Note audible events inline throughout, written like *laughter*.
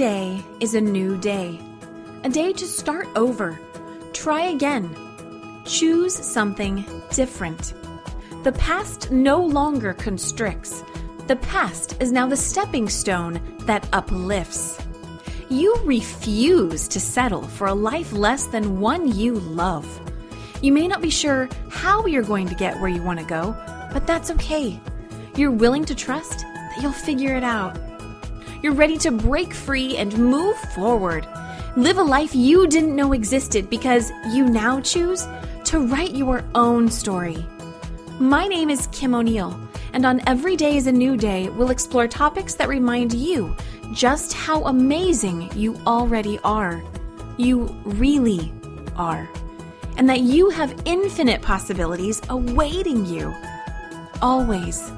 day is a new day, a day to start over, try again, choose something different. The past no longer constricts. The past is now the stepping stone that uplifts. You refuse to settle for a life less than one you love. You may not be sure how you're going to get where you want to go, but that's okay. You're willing to trust that you'll figure it out. You're ready to break free and move forward. Live a life you didn't know existed because you now choose to write your own story. My name is Kim O'Neill, and on Every Day is a New Day, we'll explore topics that remind you just how amazing you already are. You really are. And that you have infinite possibilities awaiting you. Always.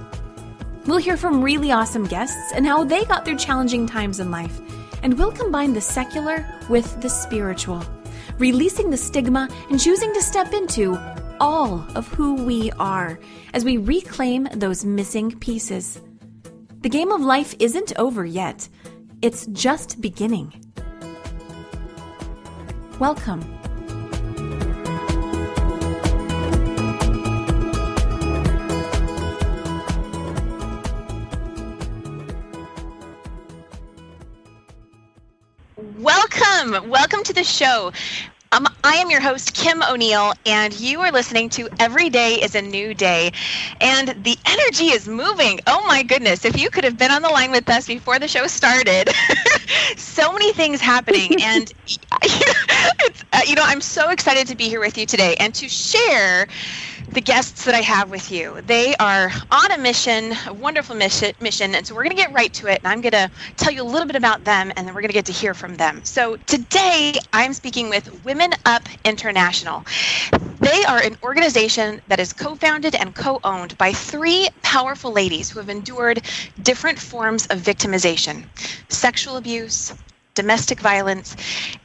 We'll hear from really awesome guests and how they got through challenging times in life. And we'll combine the secular with the spiritual, releasing the stigma and choosing to step into all of who we are as we reclaim those missing pieces. The game of life isn't over yet, it's just beginning. Welcome. Welcome, welcome to the show. Um, I am your host, Kim O'Neill, and you are listening to Every Day is a New Day. And the energy is moving. Oh my goodness. If you could have been on the line with us before the show started, *laughs* many things happening. *laughs* and, *laughs* it's, uh, you know, I'm so excited to be here with you today and to share the guests that I have with you. They are on a mission, a wonderful mission, mission and so we're going to get right to it. And I'm going to tell you a little bit about them, and then we're going to get to hear from them. So today, I'm speaking with Women Up International. They are an organization that is co-founded and co-owned by three powerful ladies who have endured different forms of victimization: sexual abuse, domestic violence,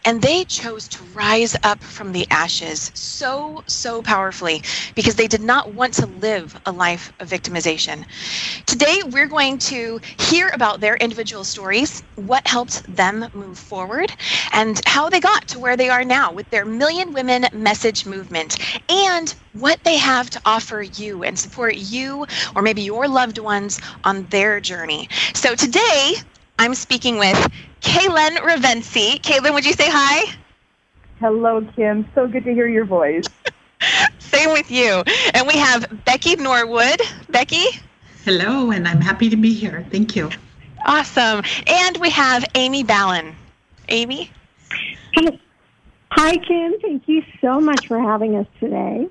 and they chose to rise up from the ashes so, so powerfully because they did not want to live a life of victimization. Today, we're going to hear about their individual stories, what helped them move forward, and how they got to where they are now with their Million Women message movement, and what they have to offer you and support you or maybe your loved ones on their journey. So today, I'm speaking with Kaelen Revense. Kaelen, would you say hi? Hello, Kim. So good to hear your voice. *laughs* Same with you. And we have Becky Norwood. Becky? Hello, and I'm happy to be here. Thank you. Awesome. And we have Amy Ballon. Amy? Hi, Kim. Thank you so much for having us today.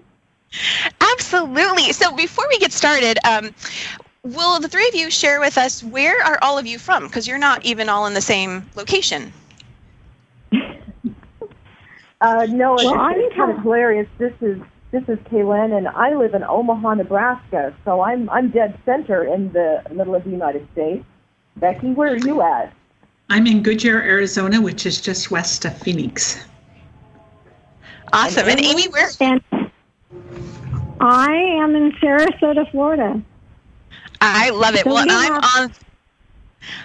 Absolutely. So before we get started, um, will the three of you share with us where are all of you from? Because you're not even all in the same location. *laughs* uh, no, it's, well, it's kind of hilarious. This is this is Kaelen, and I live in Omaha, Nebraska. So I'm I'm dead center in the middle of the United States. Becky, where are you at? I'm in Goodyear, Arizona, which is just west of Phoenix. Awesome. And, and Amy, where? And I am in Sarasota, Florida. I love it. Well, I'm on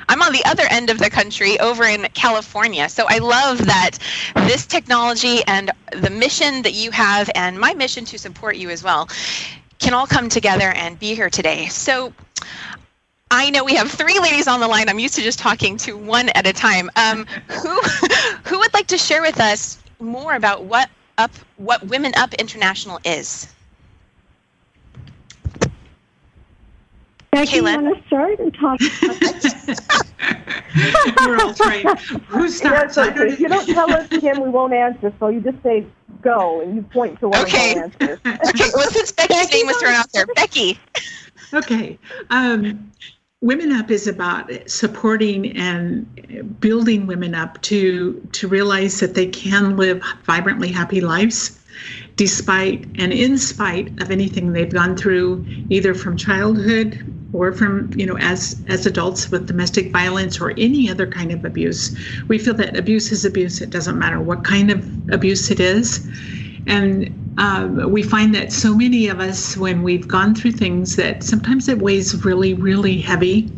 I'm on the other end of the country over in California. So I love that this technology and the mission that you have and my mission to support you as well can all come together and be here today. So I know we have three ladies on the line. I'm used to just talking to one at a time. Um, who *laughs* who would like to share with us more about what up what Women Up International is? Becky, Kaelen. want to start and talk? We're all trying. Who starts? Yeah, so if you don't tell us, Kim, we won't answer. So you just say go, and you point to one okay. of the answers. *laughs* okay. Well, since Becky's Becky name was thrown out there, Becky. Okay. Um, Women Up is about supporting and building women up to to realize that they can live vibrantly happy lives despite and in spite of anything they've gone through either from childhood or from you know as as adults with domestic violence or any other kind of abuse we feel that abuse is abuse it doesn't matter what kind of abuse it is and um, we find that so many of us when we've gone through things that sometimes it weighs really really heavy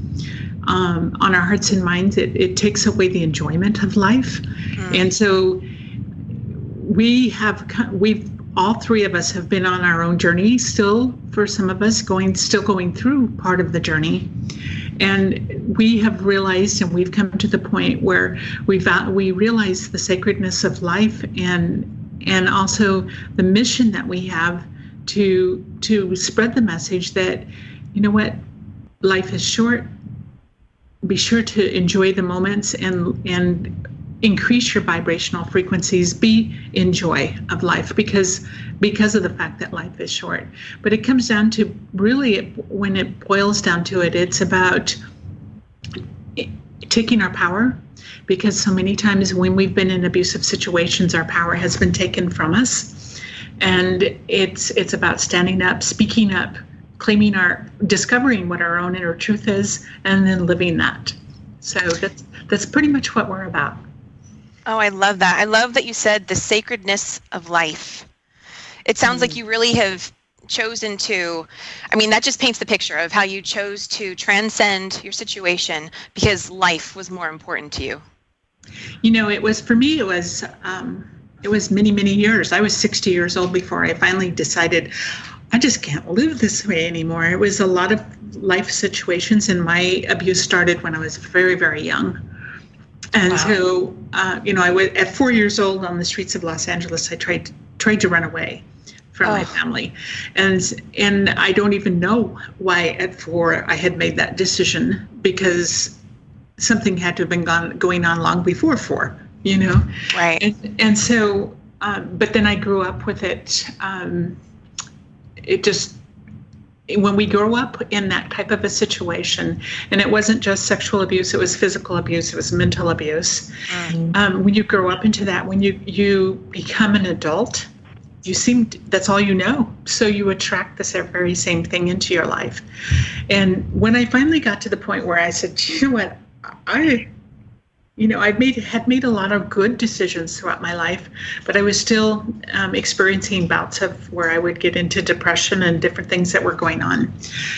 um, on our hearts and minds, it, it takes away the enjoyment of life. Mm. And so we have, we've, all three of us have been on our own journey still for some of us going still going through part of the journey. And we have realized and we've come to the point where we've we realize the sacredness of life and and also the mission that we have to to spread the message that you know what life is short. Be sure to enjoy the moments and and increase your vibrational frequencies be in joy of life because because of the fact that life is short. But it comes down to really when it boils down to it it's about taking our power because so many times when we've been in abusive situations our power has been taken from us. And it's it's about standing up speaking up claiming our discovering what our own inner truth is and then living that. So that's that's pretty much what we're about oh i love that i love that you said the sacredness of life it sounds mm. like you really have chosen to i mean that just paints the picture of how you chose to transcend your situation because life was more important to you you know it was for me it was um, it was many many years i was 60 years old before i finally decided I just can't live this way anymore. It was a lot of life situations, and my abuse started when I was very, very young. And wow. so, uh, you know, I was at four years old on the streets of Los Angeles. I tried tried to run away from oh. my family, and and I don't even know why at four I had made that decision because something had to have been gone, going on long before four. You know, right? And, and so, um, but then I grew up with it. Um, it just when we grow up in that type of a situation, and it wasn't just sexual abuse, it was physical abuse, it was mental abuse. Mm. Um, when you grow up into that, when you you become an adult, you seem that's all you know, so you attract this very same thing into your life. And when I finally got to the point where I said, you know what, I you know, I made had made a lot of good decisions throughout my life, but I was still um, experiencing bouts of where I would get into depression and different things that were going on,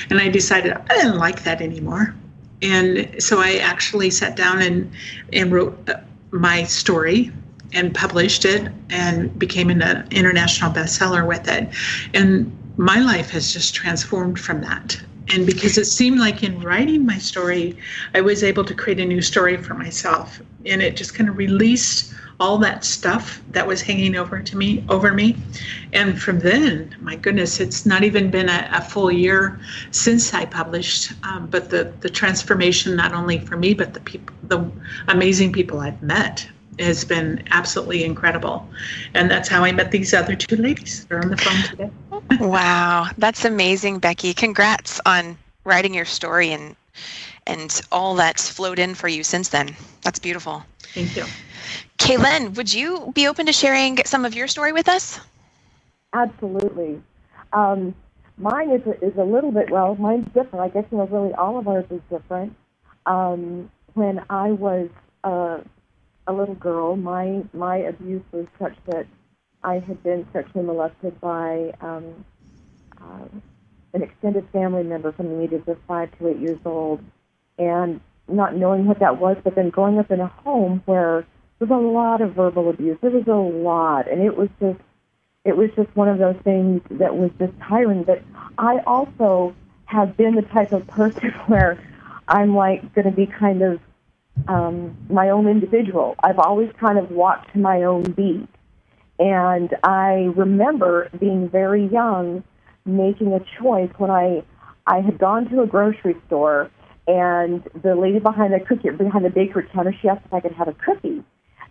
and I decided I didn't like that anymore, and so I actually sat down and and wrote uh, my story and published it and became an international bestseller with it, and my life has just transformed from that and because it seemed like in writing my story i was able to create a new story for myself and it just kind of released all that stuff that was hanging over to me over me and from then my goodness it's not even been a, a full year since i published um, but the the transformation not only for me but the people the amazing people i've met has been absolutely incredible. And that's how I met these other two ladies. They're on the phone today. Wow, that's amazing, Becky. Congrats on writing your story and and all that's flowed in for you since then. That's beautiful. Thank you. Kaelen, would you be open to sharing some of your story with us? Absolutely. Um, mine is a, is a little bit well. Mine's different. I guess you know, really all of ours is different. Um, when I was uh, a little girl, my my abuse was such that I had been sexually molested by um, uh, an extended family member from the ages of five to eight years old, and not knowing what that was, but then growing up in a home where there was a lot of verbal abuse. There was a lot, and it was just it was just one of those things that was just tiring. But I also have been the type of person *laughs* where I'm like going to be kind of um, my own individual. I've always kind of walked to my own beat. And I remember being very young, making a choice when I I had gone to a grocery store, and the lady behind the cookie behind the bakery counter, she asked if I could have a cookie.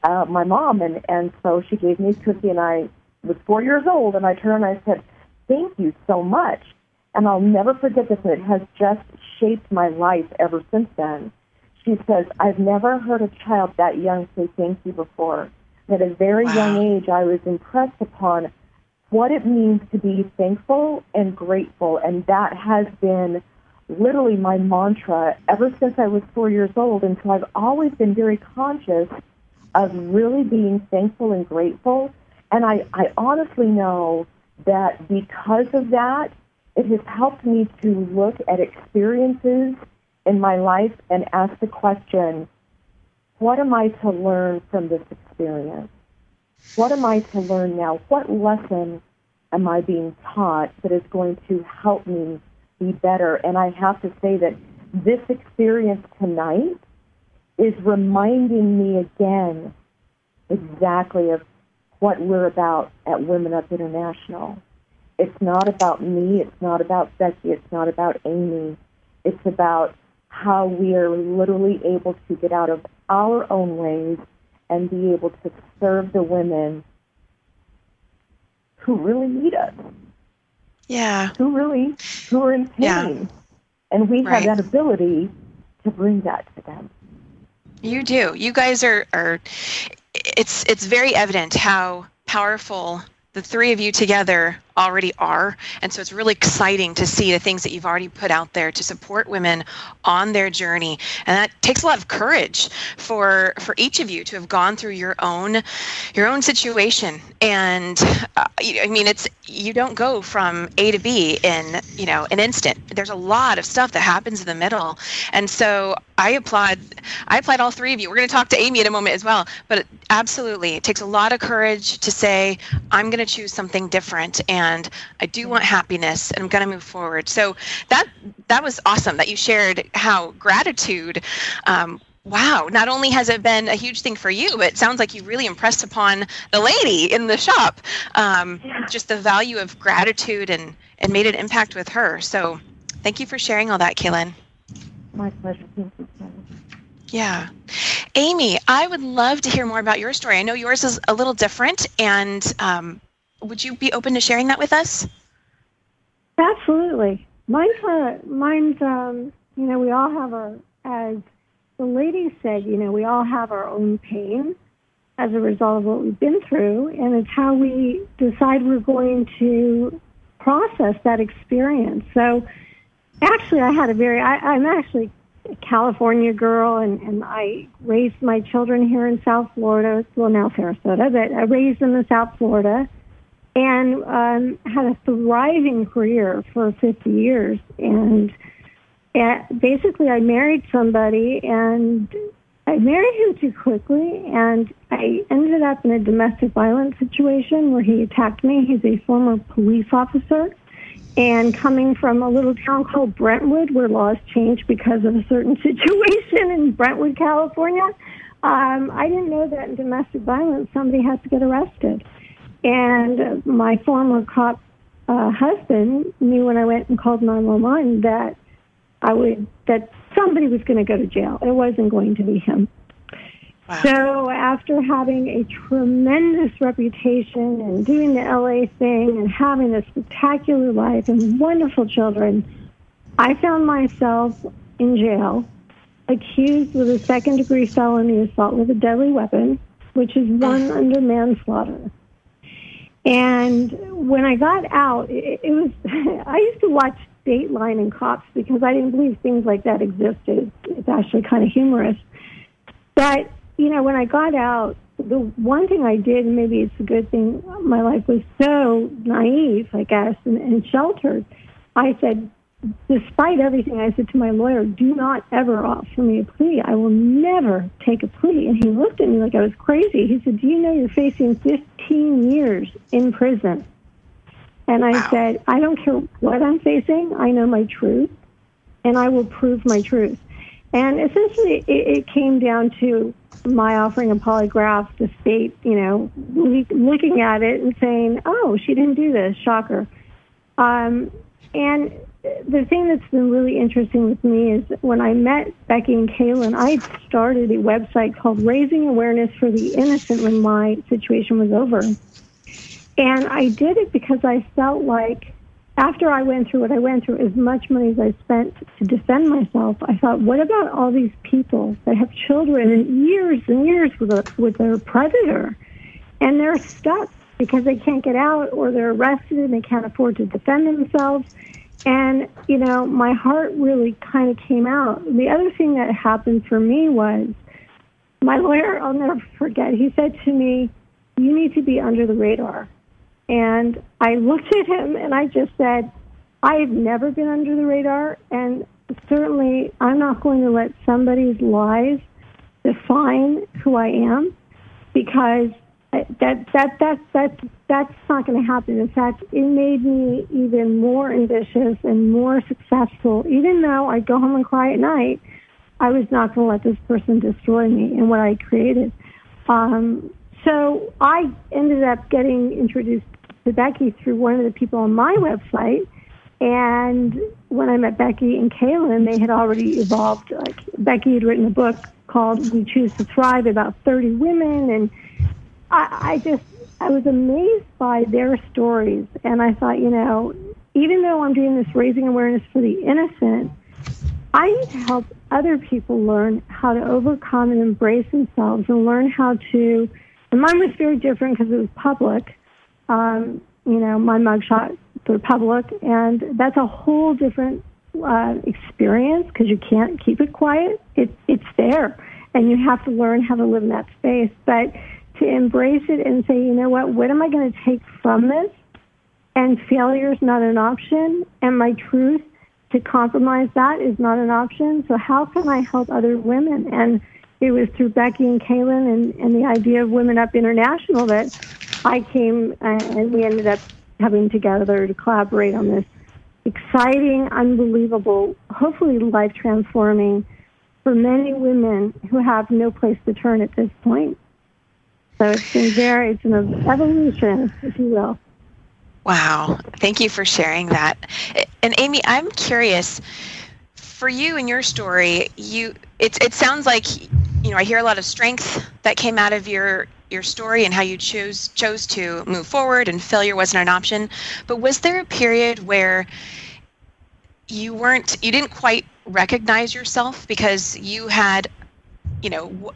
Uh, my mom, and and so she gave me a cookie, and I was four years old, and I turned and I said, "Thank you so much." And I'll never forget this, and it has just shaped my life ever since then she says, I've never heard a child that young say thank you before. At a very wow. young age, I was impressed upon what it means to be thankful and grateful. And that has been literally my mantra ever since I was four years old. And so I've always been very conscious of really being thankful and grateful. And I, I honestly know that because of that, it has helped me to look at experiences in my life and ask the question, what am I to learn from this experience? What am I to learn now? What lesson am I being taught that is going to help me be better? And I have to say that this experience tonight is reminding me again exactly of what we're about at Women Up International. It's not about me, it's not about Becky, it's not about Amy. It's about how we are literally able to get out of our own ways and be able to serve the women who really need us. Yeah. Who really who are in pain. Yeah. And we Right. have that ability to bring that to them. You do. You guys are are it's it's very evident how powerful the three of you together already are. And so it's really exciting to see the things that you've already put out there to support women on their journey. And that takes a lot of courage for for each of you to have gone through your own your own situation. And uh, i mean it's you don't go from a to b in you know an instant. There's a lot of stuff that happens in the middle. And so i applaud i applaud all three of you. We're going to talk to amy in a moment as well. But absolutely it takes a lot of courage to say i'm going to choose something different and i do want happiness and i'm going to move forward so that that was awesome that you shared how gratitude um, wow not only has it been a huge thing for you but it sounds like you really impressed upon the lady in the shop um, just the value of gratitude and and made an impact with her so thank you for sharing all that kaelen My pleasure. Thank you, Jenny. yeah. Amy, I would love to hear more about your story. I know yours is a little different, and um, would you be open to sharing that with us? Absolutely. Mine's, uh, mine's, um, you know, we all have our, as the lady said, you know, we all have our own pain as a result of what we've been through, and it's how we decide we're going to process that experience. So, actually, I had a very, I, I'm actually a California girl, and, and I raised my children here in South Florida, well, now Sarasota, but I raised them in South Florida and um, had a thriving career for 50 years. And uh, basically, I married somebody, and I married him too quickly, and I ended up in a domestic violence situation where he attacked me. He's a former police officer. And coming from a little town called Brentwood, where laws changed because of a certain *laughs* situation in Brentwood, California, um, I didn't know that in domestic violence somebody has to get arrested. And my former cop uh, husband knew when I went and called 911 that I would that somebody was going to go to jail. It wasn't going to be him. Wow. So after having a tremendous reputation and doing the LA thing and having a spectacular life and wonderful children, I found myself in jail, accused with a second degree felony assault with a deadly weapon, which is one under manslaughter. And when I got out, it, it was, *laughs* I used to watch Dateline and Cops because I didn't believe things like that existed. It's actually kind of humorous. But, you know, when I got out, the one thing I did, and maybe it's a good thing, my life was so naive, I guess, and, and sheltered. I said, despite everything, I said to my lawyer, do not ever offer me a plea. I will never take a plea. And he looked at me like I was crazy. He said, do you know you're facing 15 years in prison? And I Wow. said, I don't care what I'm facing. I know my truth, and I will prove my truth. And essentially, it, it came down to my offering a polygraph, the state, you know, le- looking at it and saying, oh, she didn't do this. Shocker. Um, and the thing that's been really interesting with me is when I met Becky and Kaelen, I started a website called Raising Awareness for the Innocent when my situation was over. And I did it because I felt like after I went through what I went through, as much money as I spent to defend myself, I thought, what about all these people that have children and years and years with a, with their predator, and they're stuck because they can't get out or they're arrested and they can't afford to defend themselves. And you know, my heart really kind of came out. The other thing that happened for me was my lawyer. I'll never forget. He said to me, "You need to be under the radar." And I looked at him and I just said, I have never been under the radar. And certainly I'm not going to let somebody's lies define who I am because that that that that that's not going to happen. In fact, it made me even more ambitious and more successful. Even though I go home and cry at night, I was not going to let this person destroy me and what I created. Um, so I ended up getting introduced to Becky through one of the people on my website. And when I met Becky and Kaelen, they had already evolved. Like Becky had written a book called "We Choose to Thrive" about 30 women, and I, I just I was amazed by their stories. And I thought, you know, even though I'm doing this raising awareness for the innocent, I need to help other people learn how to overcome and embrace themselves and learn how to. And mine was very different because it was public. Um, you know, my mugshot for public, and that's a whole different uh, experience because you can't keep it quiet. It, it's there, and you have to learn how to live in that space. But to embrace it and say, you know what, what am I going to take from this? And failure is not an option, and my truth to compromise that is not an option. So how can I help other women? And it was through Becky and Kaelen and, and the idea of Women Up International that I came uh, and we ended up coming together to collaborate on this exciting, unbelievable, hopefully life transforming for many women who have no place to turn at this point. So it's been very, it's an evolution, if you will. Wow. Thank you for sharing that. And Amy, I'm curious for you and your story, you it it sounds like you know, I hear a lot of strength that came out of your your story and how you chose chose to move forward and failure wasn't an option. But was there a period where you weren't you didn't quite recognize yourself because you had you know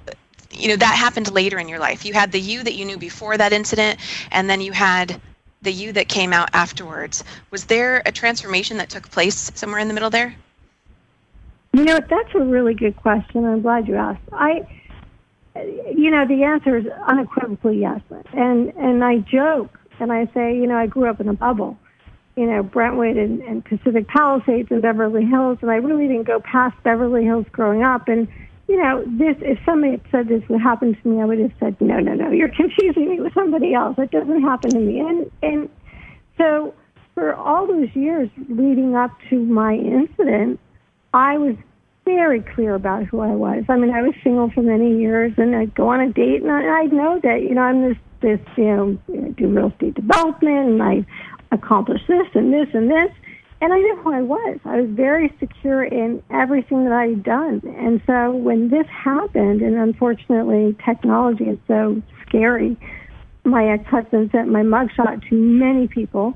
you know that happened later in your life. You had the you that you knew before that incident and then you had the you that came out afterwards. Was there a transformation that took place somewhere in the middle there? You know, that's a really good question. I'm glad you asked. I, you know, the answer is unequivocally yes. And and I joke and I say, you know, I grew up in a bubble. You know, Brentwood and, and Pacific Palisades and Beverly Hills, and I really didn't go past Beverly Hills growing up. And you know, this if somebody had said this would happen to me, I would have said, no, no, no, you're *laughs* confusing me with somebody else. It doesn't happen to me. And and so for all those years leading up to my incident, I was very clear about who I was. I mean, I was single for many years, and I'd go on a date, and I, I'd know that you know I'm this this you know I do real estate development, and I accomplish this and this and this and I knew who I was. I was very secure in everything that I had done. And so when this happened, and unfortunately technology is so scary, my ex-husband sent my mugshot to many people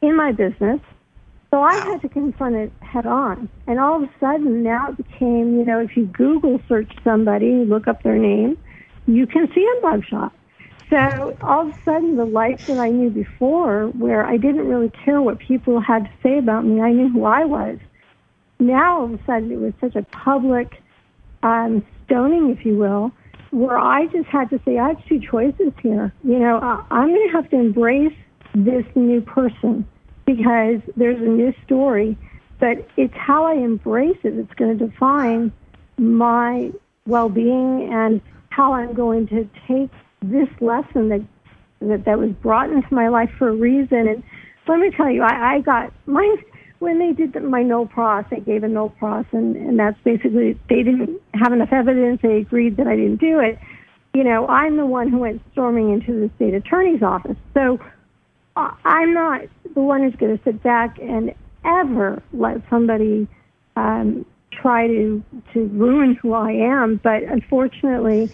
in my business. So I had to confront it head on. And all of a sudden now it became, you know, if you Google search somebody, look up their name, you can see a mugshot. So all of a sudden, the life that I knew before, where I didn't really care what people had to say about me, I knew who I was. Now all of a sudden, it was such a public um, stoning, if you will, where I just had to say, I have two choices here. You know, I'm going to have to embrace this new person because there's a new story, but it's how I embrace it that's going to define my well-being and how I'm going to take this lesson that that that was brought into my life for a reason. And let me tell you, I, I got my when they did the, my no pros, they gave a no pros, and and that's basically they didn't have enough evidence. They agreed that I didn't do it. You know, I'm the one who went storming into the state attorney's office. So uh, I'm not the one who's going to sit back and ever let somebody um, try to to ruin who I am. But unfortunately,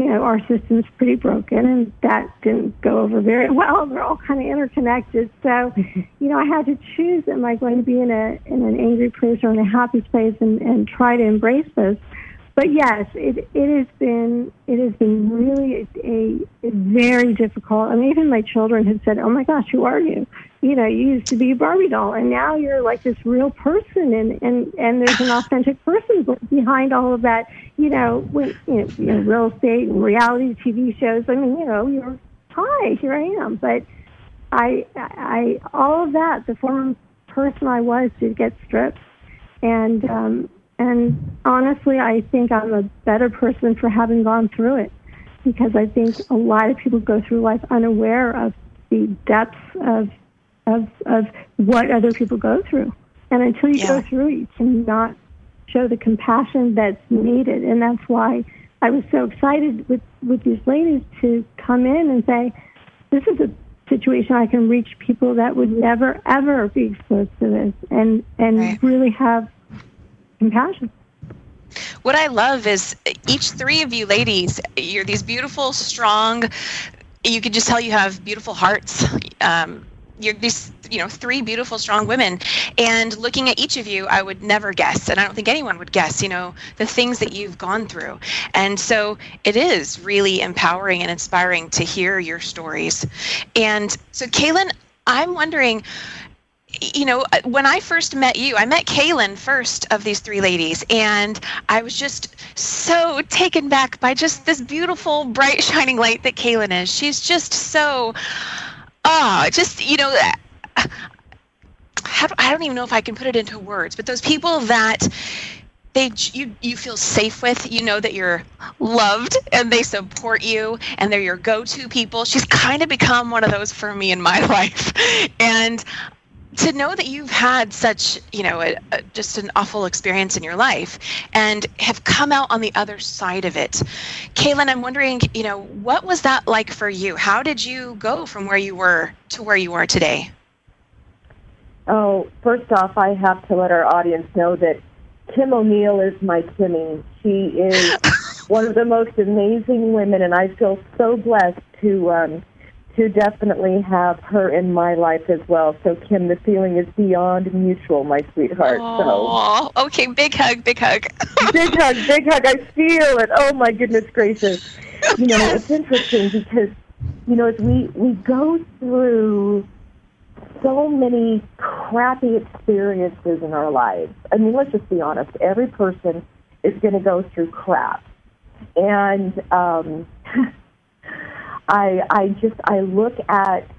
you know, our system's pretty broken and that didn't go over very well. They're all kind of interconnected. So, you know, I had to choose, am I going to be in a, in an angry place or in a happy place and, and try to embrace this? But yes, it, it has been, it has been really a, a very difficult. I mean, even my children have said, oh my gosh, who are you? You know, you used to be a Barbie doll, and now you're like this real person, and and and there's an authentic person behind all of that. You know, when you know, you know real estate and reality TV shows. I mean, you know, you're hi, here I am. But I, I, all of that, the former person I was, did get stripped, And um, and honestly, I think I'm a better person for having gone through it because I think a lot of people go through life unaware of the depths of of of what other people go through. And until you yeah. go through it, you cannot show the compassion that's needed. And that's why I was so excited with, with these ladies to come in and say, this is a situation I can reach people that would never, ever be exposed to this and, and right. really have compassion. What I love is each three of you ladies, you're these beautiful, strong, you can just tell you have beautiful hearts. Um, you're these you know three beautiful strong women. And looking at each of you i would never guess and i don't think anyone would guess you know the things that you've gone through. And so it is really empowering and inspiring to hear your stories. And so kaelen i'm wondering you know, when I first met you, I met Kaelen first of these three ladies, and I was just so taken back by just this beautiful, bright, *laughs* shining light that Kaelen is. She's just so oh, just you know, I don't even know if I can put it into words, but those people that they you you feel safe with you know that you're loved and they support you and they're your go-to people. She's kind of become one of those for me in my *laughs* life. And to know that you've had such you know a, a, just an awful experience in your life and have come out on the other side of it. Kaelen i'm wondering you know what was that like for you? How did you go from where you were to where you are today? Oh first off i have to let our audience know that kim o'neill is my kimmy. She is *laughs* one of the most amazing women and i feel so blessed to um, to definitely have her in my life as well. So, Kim, the feeling is beyond mutual, my sweetheart. Oh, so. okay, big hug, big hug. *laughs* big hug, big hug. I feel it. Oh my goodness gracious! You know, it's *laughs* interesting because you know as we we go through so many crappy experiences in our lives. I mean, let's just be honest. Every person is going to go through crap, and um, *laughs* I I just I look at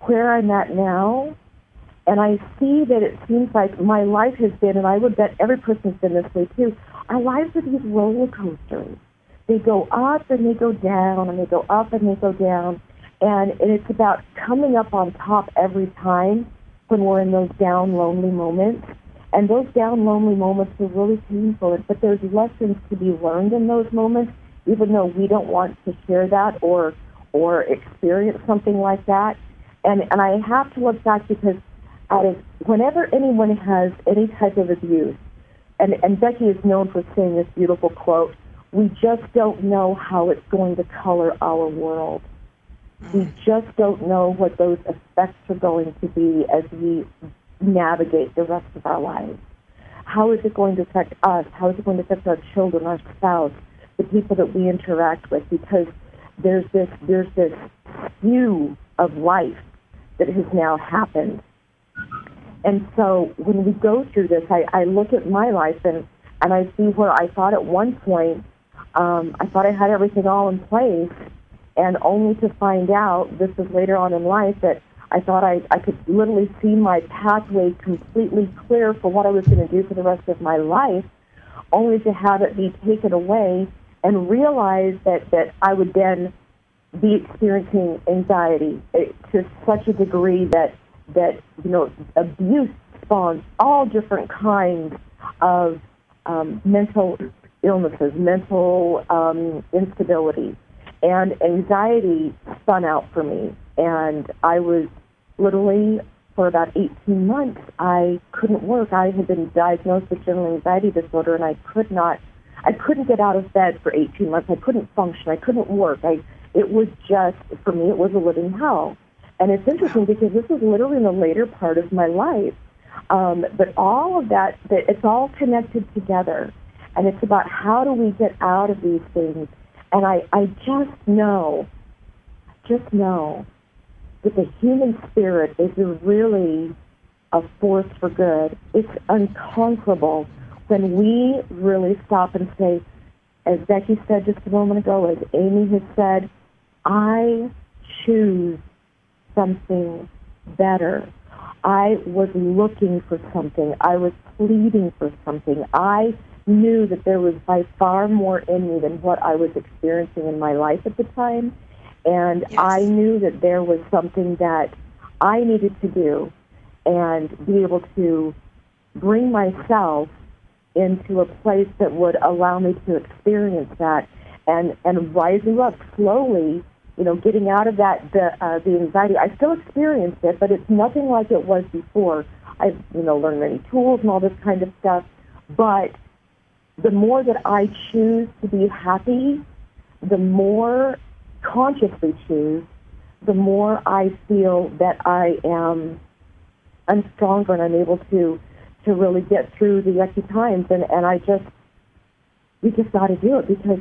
where I'm at now and I see that it seems like my life has been, and I would bet every person's been this way too. Our lives are these roller coasters. They go up and they go down, and they go up and they go down, and, and it's about coming up on top every time when we're in those down, lonely moments. And those down, lonely moments are really painful, but there's lessons to be learned in those moments even though we don't want to hear that or or experience something like that. And and I have to look back because out of whenever anyone has any type of abuse, and, and Becky is known for saying this beautiful quote, we just don't know how it's going to color our world. We mm. just don't know what those effects are going to be as we navigate the rest of our lives. How is it going to affect us? How is it going to affect our children, our spouse, the people that we interact with because there's this there's this view of life that has now happened. And so when we go through this, I, I look at my life and, and I see where I thought at one point um, I thought I had everything all in place, and only to find out this is later on in life that I thought I, I could literally see my pathway completely clear for what I was going to do for the rest of my life, only to have it be taken away and realize that, that I would then be experiencing anxiety eh, to such a degree that, that you know, abuse spawns all different kinds of um, mental illnesses, mental um, instability. And anxiety spun out for me. And I was literally, for about 18 months, I couldn't work. I had been diagnosed with general anxiety disorder, and I could not I couldn't get out of bed for 18 months. I couldn't function. I couldn't work. I, it was just, for me, it was a living hell. And it's interesting because this is literally in the later part of my life. Um, but all of that, that, it's all connected together. And it's about how do we get out of these things. And I, I just know, just know that the human spirit is really a force for good. It's unconquerable when we really stop and say, as Becky said just a moment ago, as Amy has said, I choose something better. I was looking for something. I was pleading for something. I knew that there was by far more in me than what I was experiencing in my life at the time. And yes. I knew that there was something that I needed to do and be able to bring myself into a place that would allow me to experience that and, and rising up slowly, you know, getting out of that, the, uh, the anxiety. I still experience it, but it's nothing like it was before. I've, you know, learned many tools and all this kind of stuff. But the more that I choose to be happy, the more consciously choose, the more I feel that I am I'm stronger and I'm able to to really get through the yucky times and, and I just we just gotta do it because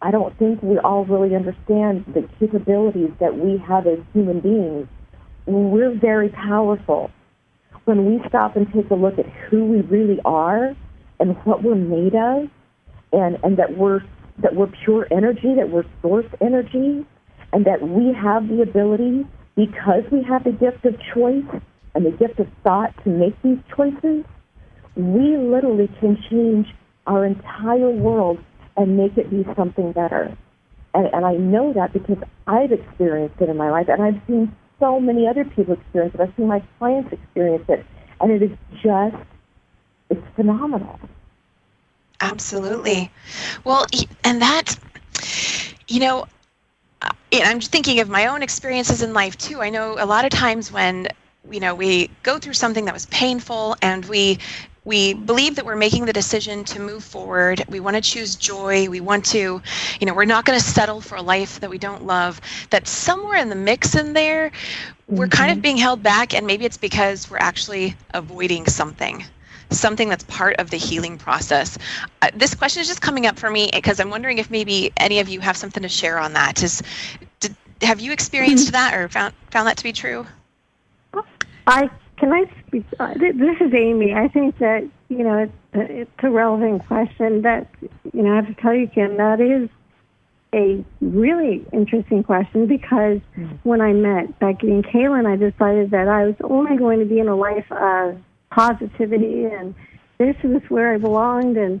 I don't think we all really understand the capabilities that we have as human beings. We're very powerful. When we stop and take a look at who we really are and what we're made of and, and that we're that we're pure energy, that we're source energy, and that we have the ability, because we have the gift of choice and the gift of thought to make these choices, we literally can change our entire world and make it be something better. And, and I know that because I've experienced it in my life, and I've seen so many other people experience it. I've seen my clients experience it, and it is just, it's phenomenal. Absolutely. Well, and that, you know, I'm thinking of my own experiences in life too. I know a lot of times when you know we go through something that was painful and we we believe that we're making the decision to move forward we want to choose joy we want to you know we're not going to settle for a life that we don't love that somewhere in the mix in there we're mm-hmm. kind of mm-hmm. being held back and maybe it's because we're actually avoiding something something that's part of the healing process. Uh, this question is just coming up for me because I'm wondering if maybe any of you have something to share on that. Is did, have you experienced mm-hmm. that or found found that to be true? I can I speak. Uh, this is Amy. I think that you know it's, it's a relevant question. That you know I have to tell you, Kim, that is a really interesting question because mm-hmm. when I met Becky and Kaelen, I decided that I was only going to be in a life of positivity and this is where I belonged and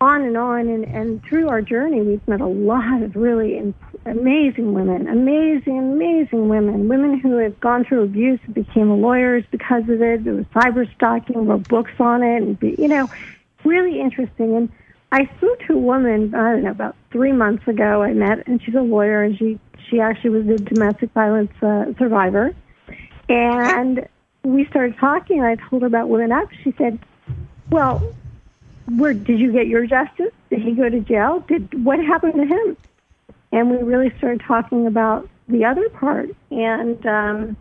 on and on and, and through our journey we've met a lot of really amazing women amazing amazing women women who have gone through abuse and became lawyers because of it there was cyber stalking wrote books on it and you know really interesting and I spoke to a woman I don't know about three months ago I met and she's a lawyer and she she actually was a domestic violence uh, survivor and we started talking, and I told her about Women Up. She said, "Well, where did you get your justice? Did he go to jail? Did what happened to him?" And we really started talking about the other part. And um,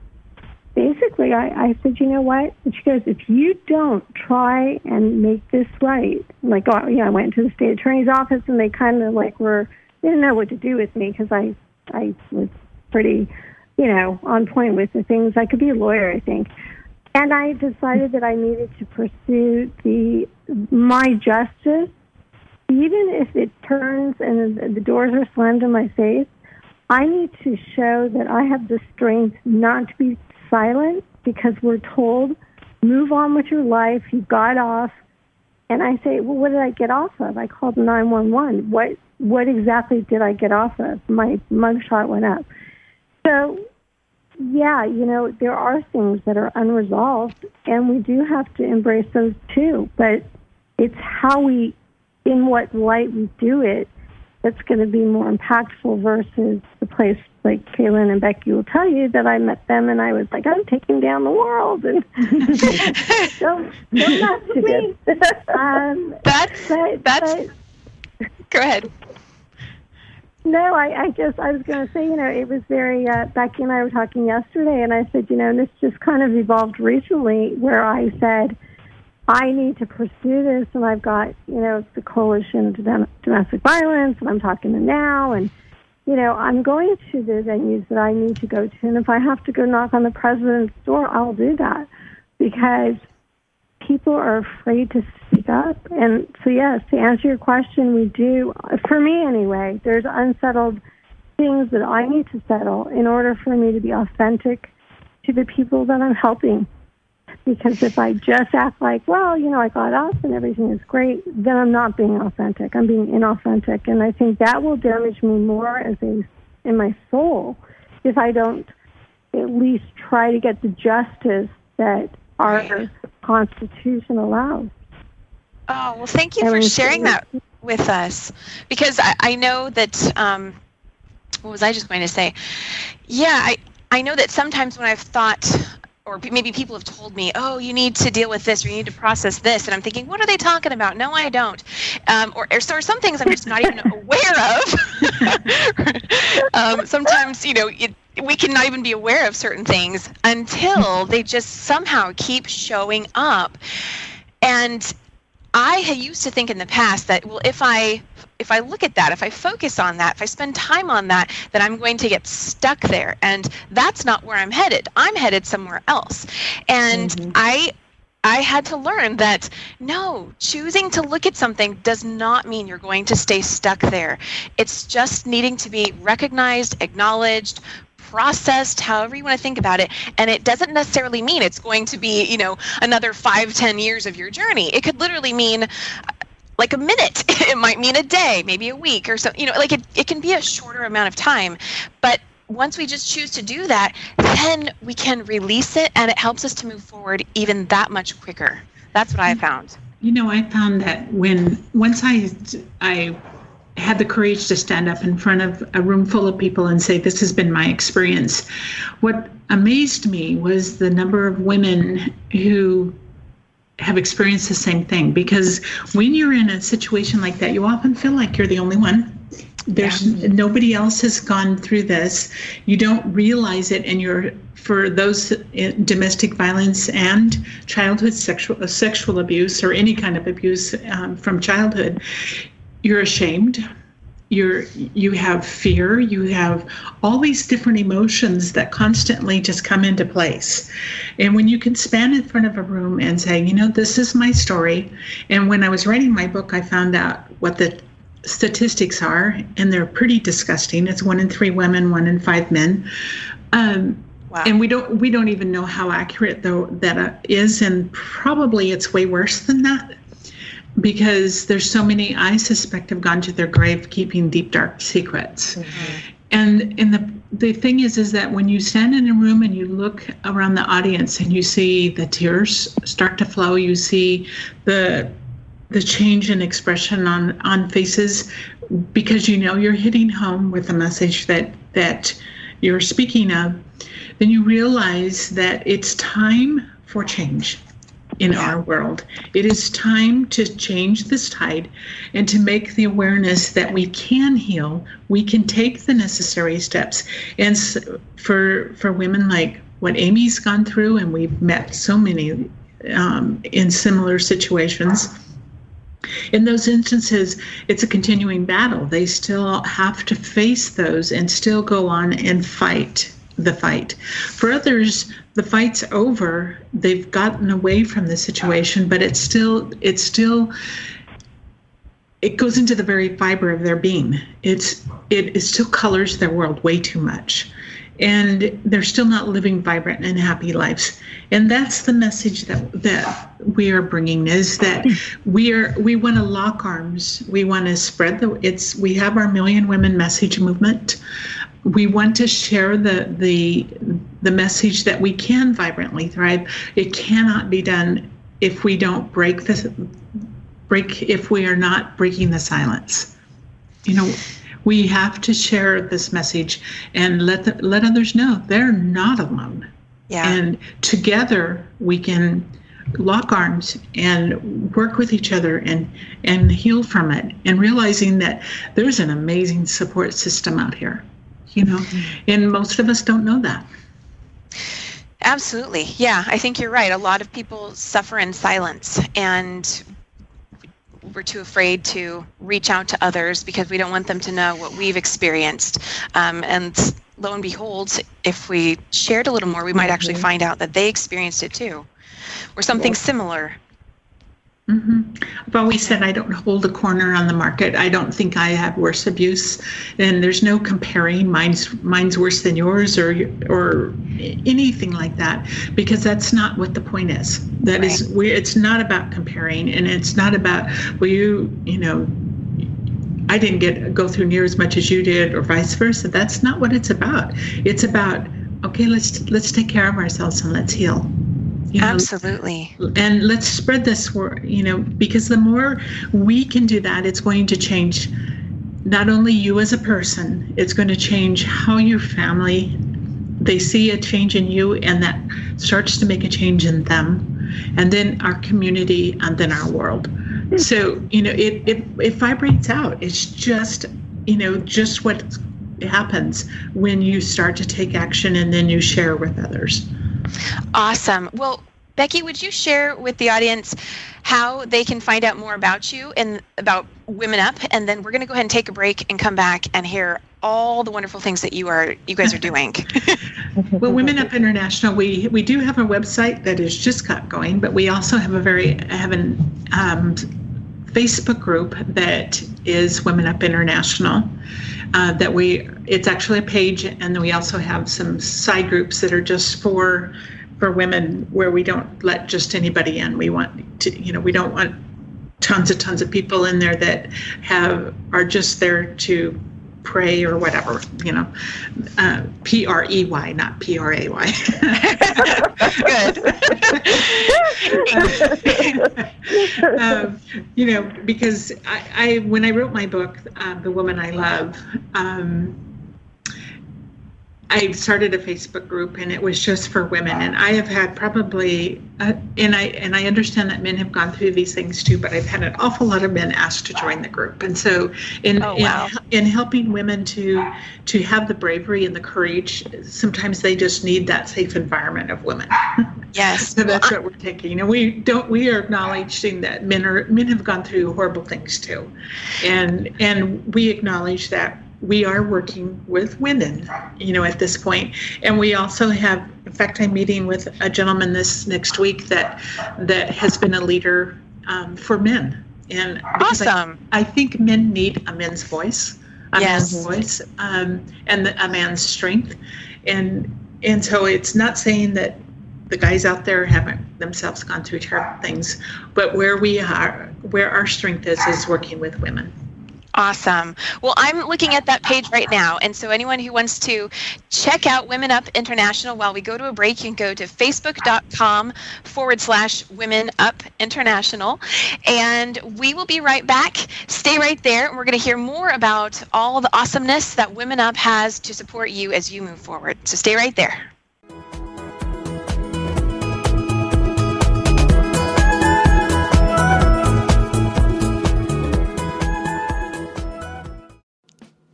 basically, I, I said, "You know what?" And she goes, "If you don't try and make this right, like, oh, yeah, I went to the state attorney's office, and they kind of like were they didn't know what to do with me because I I was pretty." you know, on point with the things. I could be a lawyer, I think. And I decided that I needed to pursue the my justice, even if it turns and the doors are slammed in my face. I need to show that I have the strength not to be silent because we're told, move on with your life. You got off. And I say, well, what did I get off of? I called 911. What, what exactly did I get off of? My mugshot went up. So yeah, you know, there are things that are unresolved, and we do have to embrace those too. But it's how we, in what light we do it, that's going to be more impactful versus the place like Kaelen and Becky will tell you that I met them and I was like, I'm taking down the world and *laughs* don't, don't mess with me. Um, *laughs* that's but, that's. But, go ahead. No, I, I just I was going to say, you know, it was very. Uh, Becky and I were talking yesterday, and I said, you know, and this just kind of evolved recently, where I said, I need to pursue this, and I've got, you know, the coalition to Dom- domestic violence, and I'm talking to now, and you know, I'm going to the venues that I need to go to, and if I have to go knock on the president's door, I'll do that because people are afraid to speak up. And so, yes, to answer your question, we do, for me anyway, there's unsettled things that I need to settle in order for me to be authentic to the people that I'm helping. Because if I just act like, well, you know, I got off and everything is great, then I'm not being authentic. I'm being inauthentic, and I think that will damage me more as a in my soul if I don't at least try to get the justice that our Constitution allows. Oh well, thank you for sharing that with us, because I, I know that. Um, what was I just going to say? Yeah, I I know that sometimes when I've thought or maybe people have told me, oh, you need to deal with this or you need to process this. And I'm thinking, what are they talking about? No, I don't. Um, or, or, so some things I'm just not even *laughs* aware of. *laughs* um, sometimes, you know, it, we can not even be aware of certain things until they just somehow keep showing up. And I used to think in the past that, well, if I if I look at that, if I focus on that, if I spend time on that, then I'm going to get stuck there. And that's not where I'm headed. I'm headed somewhere else. And mm-hmm. I I had to learn that no, choosing to look at something does not mean you're going to stay stuck there. It's just needing to be recognized, acknowledged, processed however you want to think about it and it doesn't necessarily mean it's going to be you know another five ten years of your journey it could literally mean like a minute. *laughs* it might mean a day, maybe a week or so. You know, like it, it can be a shorter amount of time. But once we just choose to do that, then we can release it and it helps us to move forward even that much quicker. That's what I mm-hmm. found. You know, I found that when once I I had the courage to stand up in front of a room full of people and say this has been my experience, what amazed me was the number of women who have experienced the same thing because when you're in a situation like that, you often feel like you're the only one. There's yeah. nobody else has gone through this. You don't realize it, and you're for those domestic violence and childhood sexual sexual abuse or any kind of abuse um, from childhood. You're ashamed you're you have fear you have all these different emotions that constantly just come into place. And when you can stand in front of a room and say you know this is my story and when i was writing my book i found out what the statistics are and they're pretty disgusting. It's one in three women one in five men. Um, Wow. And we don't we don't even know how accurate though that uh, and probably it's way worse than that because there's so many I suspect have gone to their grave keeping deep dark secrets. Mm-hmm. And and the the thing is is that when you stand in a room and you look around the audience and you see the tears start to flow, you see the the change in expression on on faces because you know you're hitting home with a message that that you're speaking of, then you realize that it's time for change in our world. It is time to change this tide and to make the awareness that we can heal, we can take the necessary steps. And for for women like what Amy's gone through, and we've met so many um, in similar situations. In those instances, it's a continuing battle. They still have to face those and still go on and fight the fight. For others, the fight's over. They've gotten away from the situation, but it's still it's still it goes into the very fiber of their being. It's it, it still colors their world way too much. And they're still not living vibrant and happy lives. And that's the message that that we are bringing is that we are we want to lock arms. We want to spread the it's we have our million women message movement we want to share the the the message that we can vibrantly thrive. It cannot be done if we don't break the break if we are not breaking the silence. You know, we have to share this message and let the, let others know they're not alone. Yeah. And together we can lock arms and work with each other and and heal from it and realizing that there's an amazing support system out here you know, and most of us don't know that. Absolutely. Yeah, I think you're right. A lot of people suffer in silence and we're too afraid to reach out to others because we don't want them to know what we've experienced. Um, and lo and behold, if we shared a little more, we might actually mm-hmm. find out that they experienced it too, or something similar. Mm-hmm. I've always said I don't hold a corner on the market. I don't think I have worse abuse, and there's no comparing. Mine's mine's worse than yours, or or anything like that, because that's not what the point is. That right. is, we. It's not about comparing, and it's not about well, you you know. I didn't get go through near as much as you did, or vice versa. That's not what it's about. It's about okay, let's let's take care of ourselves and let's heal. You know, Absolutely. And let's spread this word, you know, because the more we can do that, it's going to change not only you as a person, it's going to change how your family they see a change in you and that starts to make a change in them and then our community and then our world. So, you know, it it, it vibrates out. It's just, you know, just what happens when you start to take action and then you share with others. Awesome. Well, Becky, would you share with the audience how they can find out more about you and about Women Up? And then we're going to go ahead and take a break and come back and hear all the wonderful things that you are you guys are doing. *laughs* well, Women Up International, we we do have a website that is just got going, but we also have a very I have an um, Facebook group that is Women Up International. Uh, that we it's actually a page, and then we also have some side groups that are just for for women where we don't let just anybody in. We want to, you know, we don't want tons and tons of people in there that have are just there to pray or whatever, you know, uh, P R E Y, not P R A Y. *laughs* Good. um, you know, because I, I, when I wrote my book, uh, The Woman I Love, um, I started a Facebook group and it was just for women. And I have had probably, uh, and I and I understand that men have gone through these things too, but I've had an awful lot of men asked to join the group. And so, in oh, wow. in, in helping women to to have the bravery and the courage, sometimes they just need that safe environment of women. *laughs* Yes, so that's what we're taking. And we don't we are acknowledging that men are men have gone through horrible things too, and and we acknowledge that we are working with women, you know, at this point. And we also have, in fact, I'm meeting with a gentleman this next week that that has been a leader um, for men. And awesome. I, I, think men need a men's voice, a yes. man's voice, um, and the, a man's strength. And and so it's not saying that the guys out there haven't themselves gone through terrible things, but where we are, where our strength is, is working with women. Awesome. Well, I'm looking at that page right now. And so, anyone who wants to check out Women Up International while we go to a break, you can go to facebook.com forward slash Women Up International. And we will be right back. Stay right there. We're going to hear more about all the awesomeness that Women Up has to support you as you move forward. So, stay right there.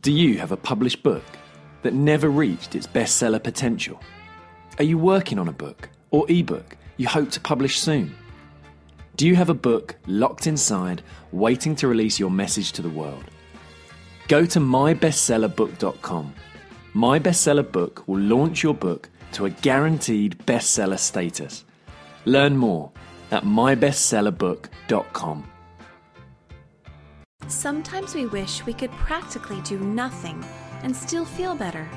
Do you have a published book that never reached its bestseller potential? Are you working on a book or ebook you hope to publish soon? Do you have a book locked inside, waiting to release your message to the world? Go to mybestsellerbook.com. My Bestseller Book will launch your book to a guaranteed bestseller status. Learn more at mybestsellerbook.com. Sometimes we wish we could practically do nothing and still feel better.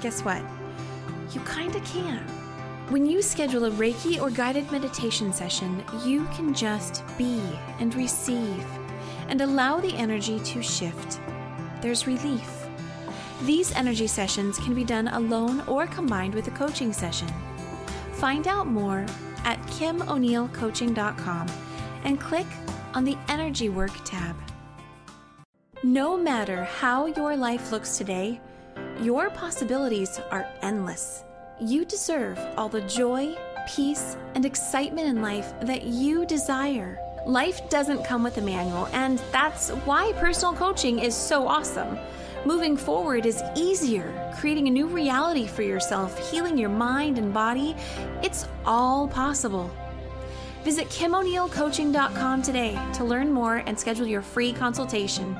Guess what? You kinda can. When you schedule a Reiki or guided meditation session, you can just be and receive and allow the energy to shift. There's relief. These energy sessions can be done alone or combined with a coaching session. Find out more at kimoneillcoaching.com and click on the Energy Work tab. No matter how your life looks today, your possibilities are endless. You deserve all the joy, peace, and excitement in life that you desire. Life doesn't come with a manual, and that's why personal coaching is so awesome. Moving forward is easier, creating a new reality for yourself, healing your mind and body. It's all possible. Visit KimO'NeillCoaching.com today to learn more and schedule your free consultation.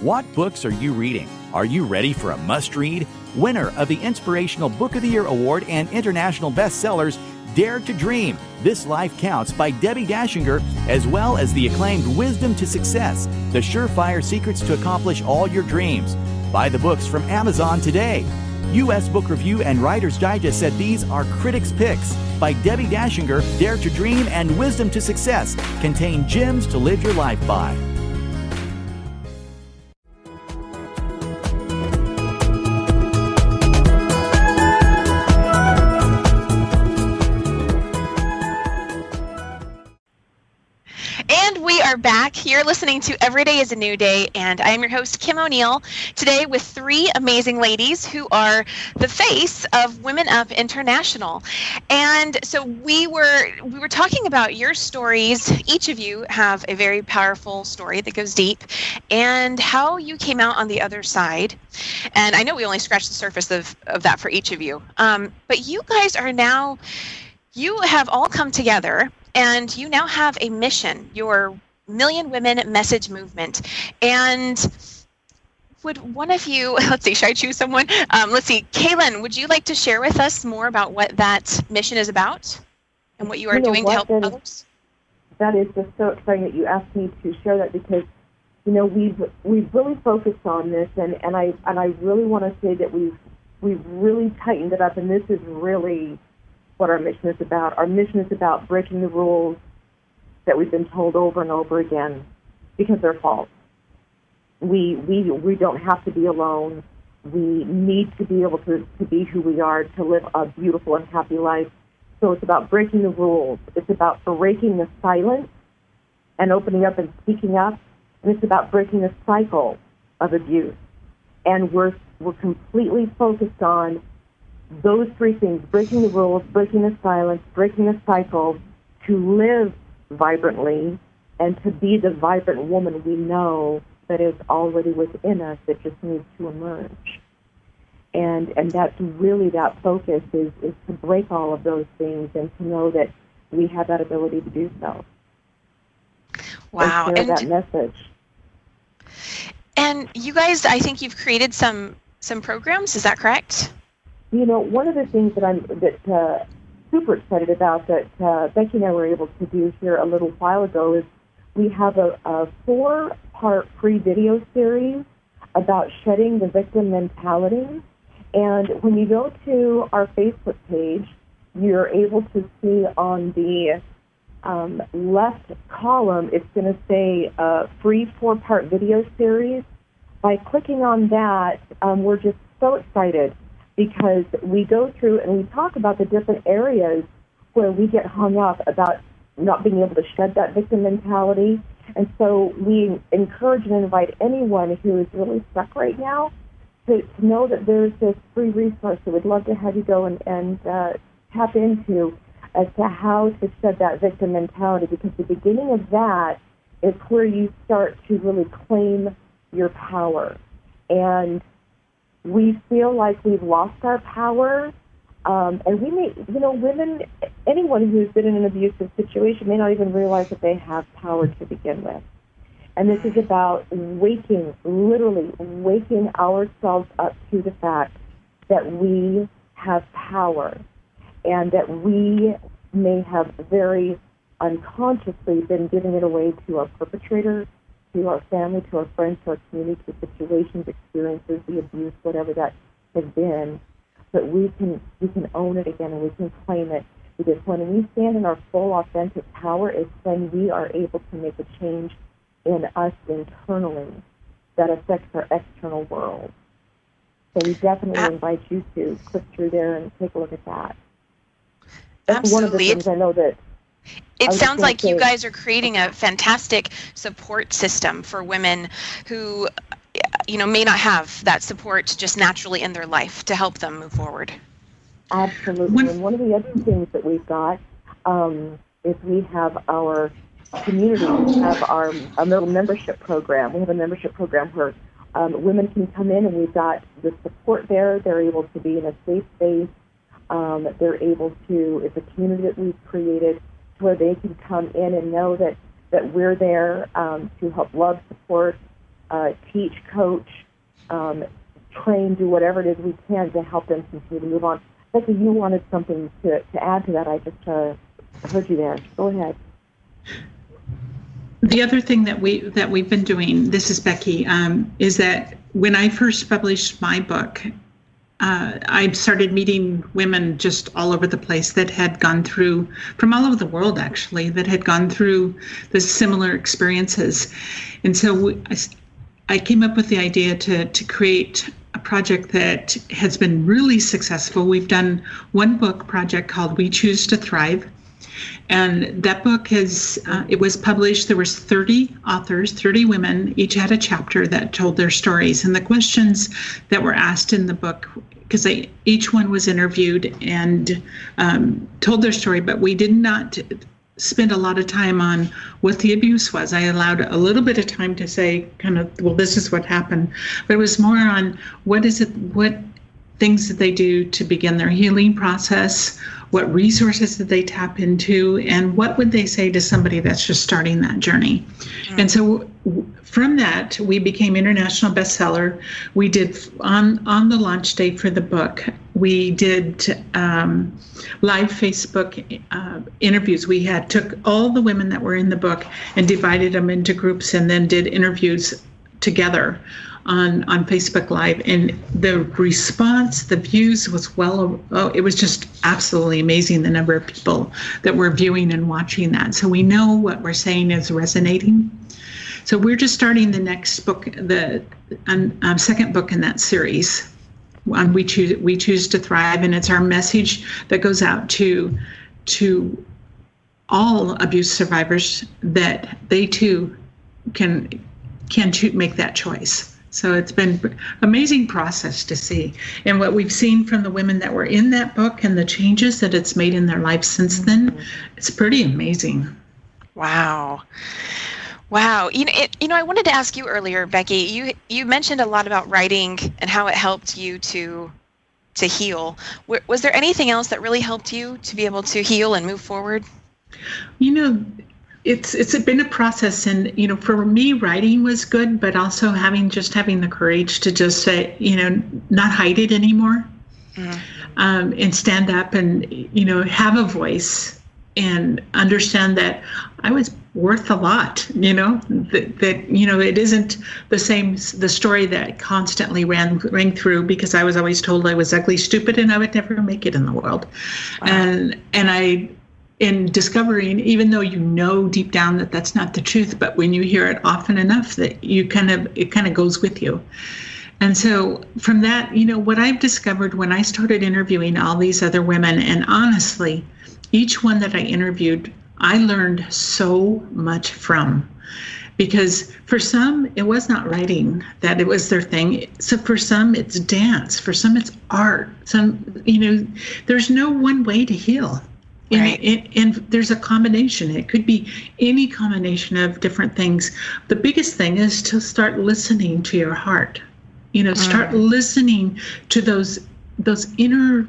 What books are you reading? Are you ready for a must read? Winner of the Inspirational Book of the Year Award and international bestsellers, Dare to Dream This Life Counts by Debbie Dashinger, as well as the acclaimed Wisdom to Success The Surefire Secrets to Accomplish All Your Dreams. Buy the books from Amazon today. U.S. Book Review and Writer's Digest said these are critics' picks by Debbie Dashinger. Dare to Dream and Wisdom to Success contain gems to live your life by. Are back. You're listening to Every Day is a New Day, and I am your host, Kim O'Neill, today with three amazing ladies who are the face of Women Up International. And so we were we were talking about your stories. Each of you have a very powerful story that goes deep, and how you came out on the other side. And I know we only scratched the surface of, of that for each of you. Um, but you guys are now you have all come together and you now have a mission your Million Women Message Movement. And would one of you, *laughs* let's see, should I choose someone? Um, let's see, Kaelen, would you like to share with us more about what that mission is about and what you are you know doing to help that others? Is, that is just so exciting that you asked me to share that because you know we've we've really focused on this and, and I and I really want to say that we've we've really tightened it up and this is really what our mission is about. Our mission is about breaking the rules that we've been told over and over again because they're false. We, we, we don't have to be alone. We need to be able to, to be who we are, to live a beautiful and happy life. So it's about breaking the rules. It's about breaking the silence and opening up and speaking up. And it's about breaking the cycle of abuse. And we're, we're completely focused on those three things breaking the rules, breaking the silence, breaking the cycle to live vibrantly and to be the vibrant woman we know that is already within us that just needs to emerge. And and that's really that focus is, is to break all of those things and to know that we have that ability to do so. Wow. And and, that message. And you guys I think you've created some some programs, is that correct? You know, one of the things that I'm that uh, super excited about that uh, Becky and I were able to do here a little while ago is we have a, a four part free video series about shedding the victim mentality. And when you go to our Facebook page, you're able to see on the um, left column, it's going to say uh, free four part video series. By clicking on that, um, we're just so excited because we go through and we talk about the different areas where we get hung up about not being able to shed that victim mentality. And so we encourage and invite anyone who is really stuck right now to, to know that there's this free resource that we'd love to have you go and, and uh, tap into as to how to shed that victim mentality because the beginning of that is where you start to really claim your power. And we feel like we've lost our power. Um, and we may, you know, women, anyone who's been in an abusive situation may not even realize that they have power to begin with. And this is about waking, literally waking ourselves up to the fact that we have power and that we may have very unconsciously been giving it away to our perpetrators to our family, to our friends, to our community, to situations, experiences, the abuse, whatever that has been. But we can we can own it again and we can claim it because when we stand in our full authentic power, it's when we are able to make a change in us internally that affects our external world. So we definitely invite you to click through there and take a look at that. That's absolutely. one of the things I know that it sounds like you guys are creating a fantastic support system for women who you know may not have that support just naturally in their life to help them move forward. Absolutely. And one of the other things that we've got um, is we have our community we have our a little membership program. We have a membership program where um, women can come in and we've got the support there. They're able to be in a safe space. Um, they're able to it's a community that we've created where they can come in and know that, that we're there um, to help love, support, uh, teach, coach, um, train, do whatever it is we can to help them continue to move on. Becky, you wanted something to, to add to that. I just uh, heard you there. Go ahead. The other thing that we that we've been doing, this is Becky, um, is that when I first published my book, uh, I started meeting women just all over the place that had gone through, from all over the world actually, that had gone through the similar experiences. And so we, I, I came up with the idea to, to create a project that has been really successful. We've done one book project called We Choose to Thrive. And that book has uh, it was published. There was 30 authors, 30 women. Each had a chapter that told their stories. And the questions that were asked in the book because each one was interviewed and um, told their story, but we did not spend a lot of time on what the abuse was. I allowed a little bit of time to say, kind of, well, this is what happened, but it was more on what is it, what things did they do to begin their healing process, what resources did they tap into, and what would they say to somebody that's just starting that journey. Mm-hmm. And so from that, we became international bestseller. We did on on the launch day for the book. We did um, live Facebook uh, interviews. We had took all the women that were in the book and divided them into groups, and then did interviews together on on Facebook Live, and the response, the views was well. Oh, it was just absolutely amazing. The number of people that were viewing and watching that. So we know what we're saying is resonating. So we're just starting the next book, the um, um, second book in that series. On we choose we choose to thrive, and it's our message that goes out to to all abuse survivors that they too can can make that choice. So it's been amazing process to see. And what we've seen from the women that were in that book and the changes that it's made in their life since mm-hmm. then, it's pretty amazing. Wow. Wow, you know, it, you know, I wanted to ask you earlier, Becky. You you mentioned a lot about writing and how it helped you to to heal. Was there anything else that really helped you to be able to heal and move forward? You know, it's it's been a process, and you know, for me, writing was good, but also having just having the courage to just say, you know, not hide it anymore, mm-hmm. um, and stand up and you know have a voice and understand that I was worth a lot you know that, that you know it isn't the same the story that constantly ran rang through because i was always told i was ugly stupid and i would never make it in the world wow. and and i in discovering even though you know deep down that that's not the truth but when you hear it often enough that you kind of it kind of goes with you. And so from that you know what i've discovered when i started interviewing all these other women and honestly each one that i interviewed I learned so much from. Because for some it was not writing that it was their thing. So for some it's dance. For some it's art. Some you know there's no one way to heal right. and, and, and there's a combination. It could be any combination of different things. The biggest thing is to start listening to your heart. You know start mm. listening to those those inner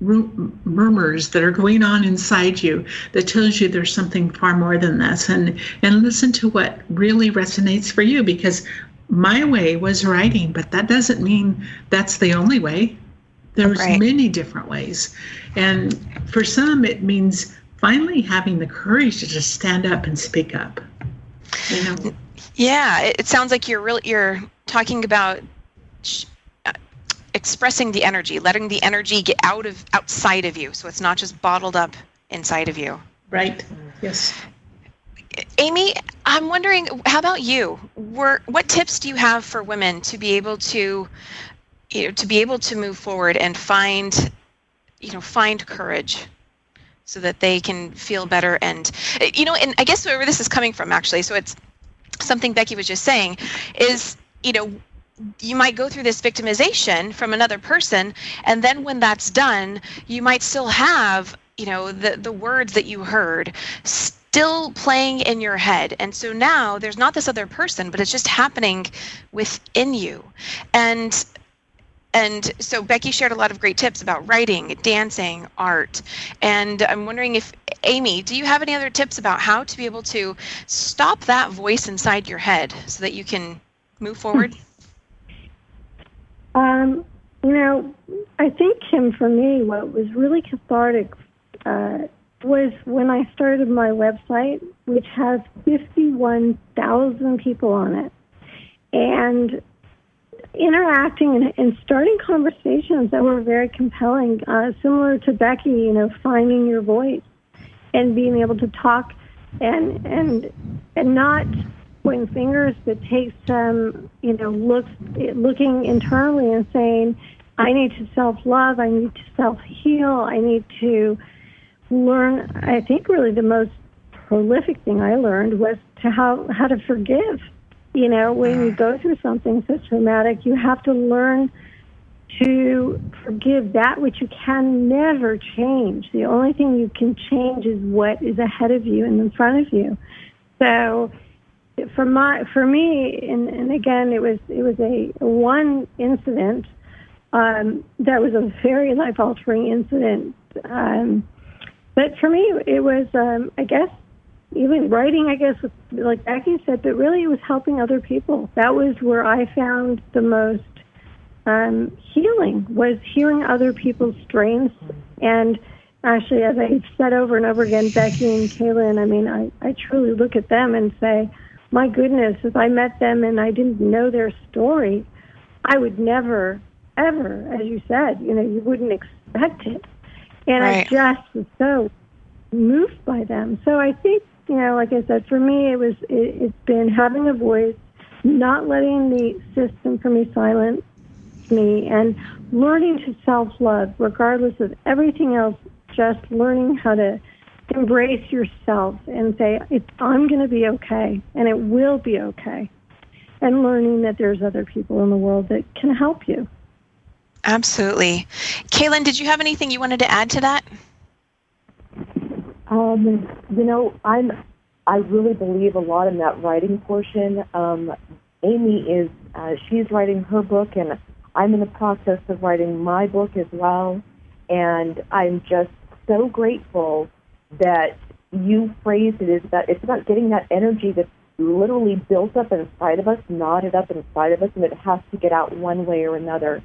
murmurs that are going on inside you that tells you there's something far more than this. And and listen to what really resonates for you because my way was writing but that doesn't mean that's the only way there's right. many different ways and for some it means finally having the courage to just stand up and speak up you know yeah it sounds like you're really you're talking about uh, expressing the energy, letting the energy get out of outside of you, so it's not just bottled up inside of you. Right. Yes. Amy, I'm wondering, how about you? Were, what tips do you have for women to be able to, you know, to be able to move forward and find, you know, find courage, so that they can feel better and, you know, and I guess where this is coming from actually. So it's something Becky was just saying, is you know you might go through this victimization from another person and then when that's done you might still have you know the the words that you heard still playing in your head and so now there's not this other person but it's just happening within you and and so Becky shared a lot of great tips about writing, dancing, art. And I'm wondering if, Amy, do you have any other tips about how to be able to stop that voice inside your head so that you can move forward? Um, You know, I think, Kim, for me, what was really cathartic uh, was when I started my website, which has 51,000 people on it. And interacting and, and, starting conversations that were very compelling, uh, similar to Becky, you know, finding your voice and being able to talk and and and not pointing fingers, but take some, you know, look looking internally and saying, I need to self love, I need to self heal, I need to learn. I think really the most prolific thing I learned was to how how to forgive. You know, when you go through something so traumatic, you have to learn to forgive that which you can never change. The only thing you can change is what is ahead of you and in front of you. So for my for me and, and again it was it was a one incident um, that was a very life altering incident um, but for me it was um, I guess even writing I guess like Becky said but really it was helping other people that was where I found the most um, healing was hearing other people's strains and actually as I've said over and over again Becky and Kaelen I mean I, I truly look at them and say my goodness, if I met them and I didn't know their story, I would never, ever, as you said, you know, you wouldn't expect it. And right. I just was so moved by them. So I think, you know, like I said, for me, it was, it, it's been having a voice, not letting the system for me silence me, and learning to self love, regardless of everything else, just learning how to embrace yourself and say, I'm going to be okay and it will be okay. And learning that there's other people in the world that can help you. Absolutely. Kaelen, did you have anything you wanted to add to that? Um, you know, I'm, I really believe a lot in that writing portion. Um, Amy is, uh, she's writing her book and I'm in the process of writing my book as well. And I'm just so grateful that you phrased it is that it's about getting that energy that's literally built up inside of us, knotted up inside of us, and it has to get out one way or another.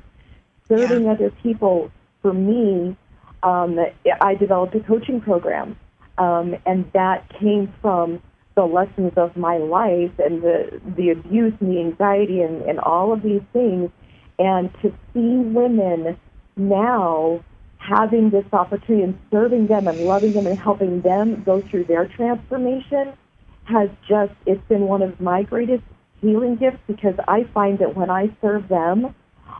Serving yeah. other people, for me, um, I developed a coaching program, um, and that came from the lessons of my life and the the abuse and the anxiety and, and all of these things, and to see women now having this opportunity and serving them and loving them and helping them go through their transformation has just, it's been one of my greatest healing gifts because I find that when I serve them,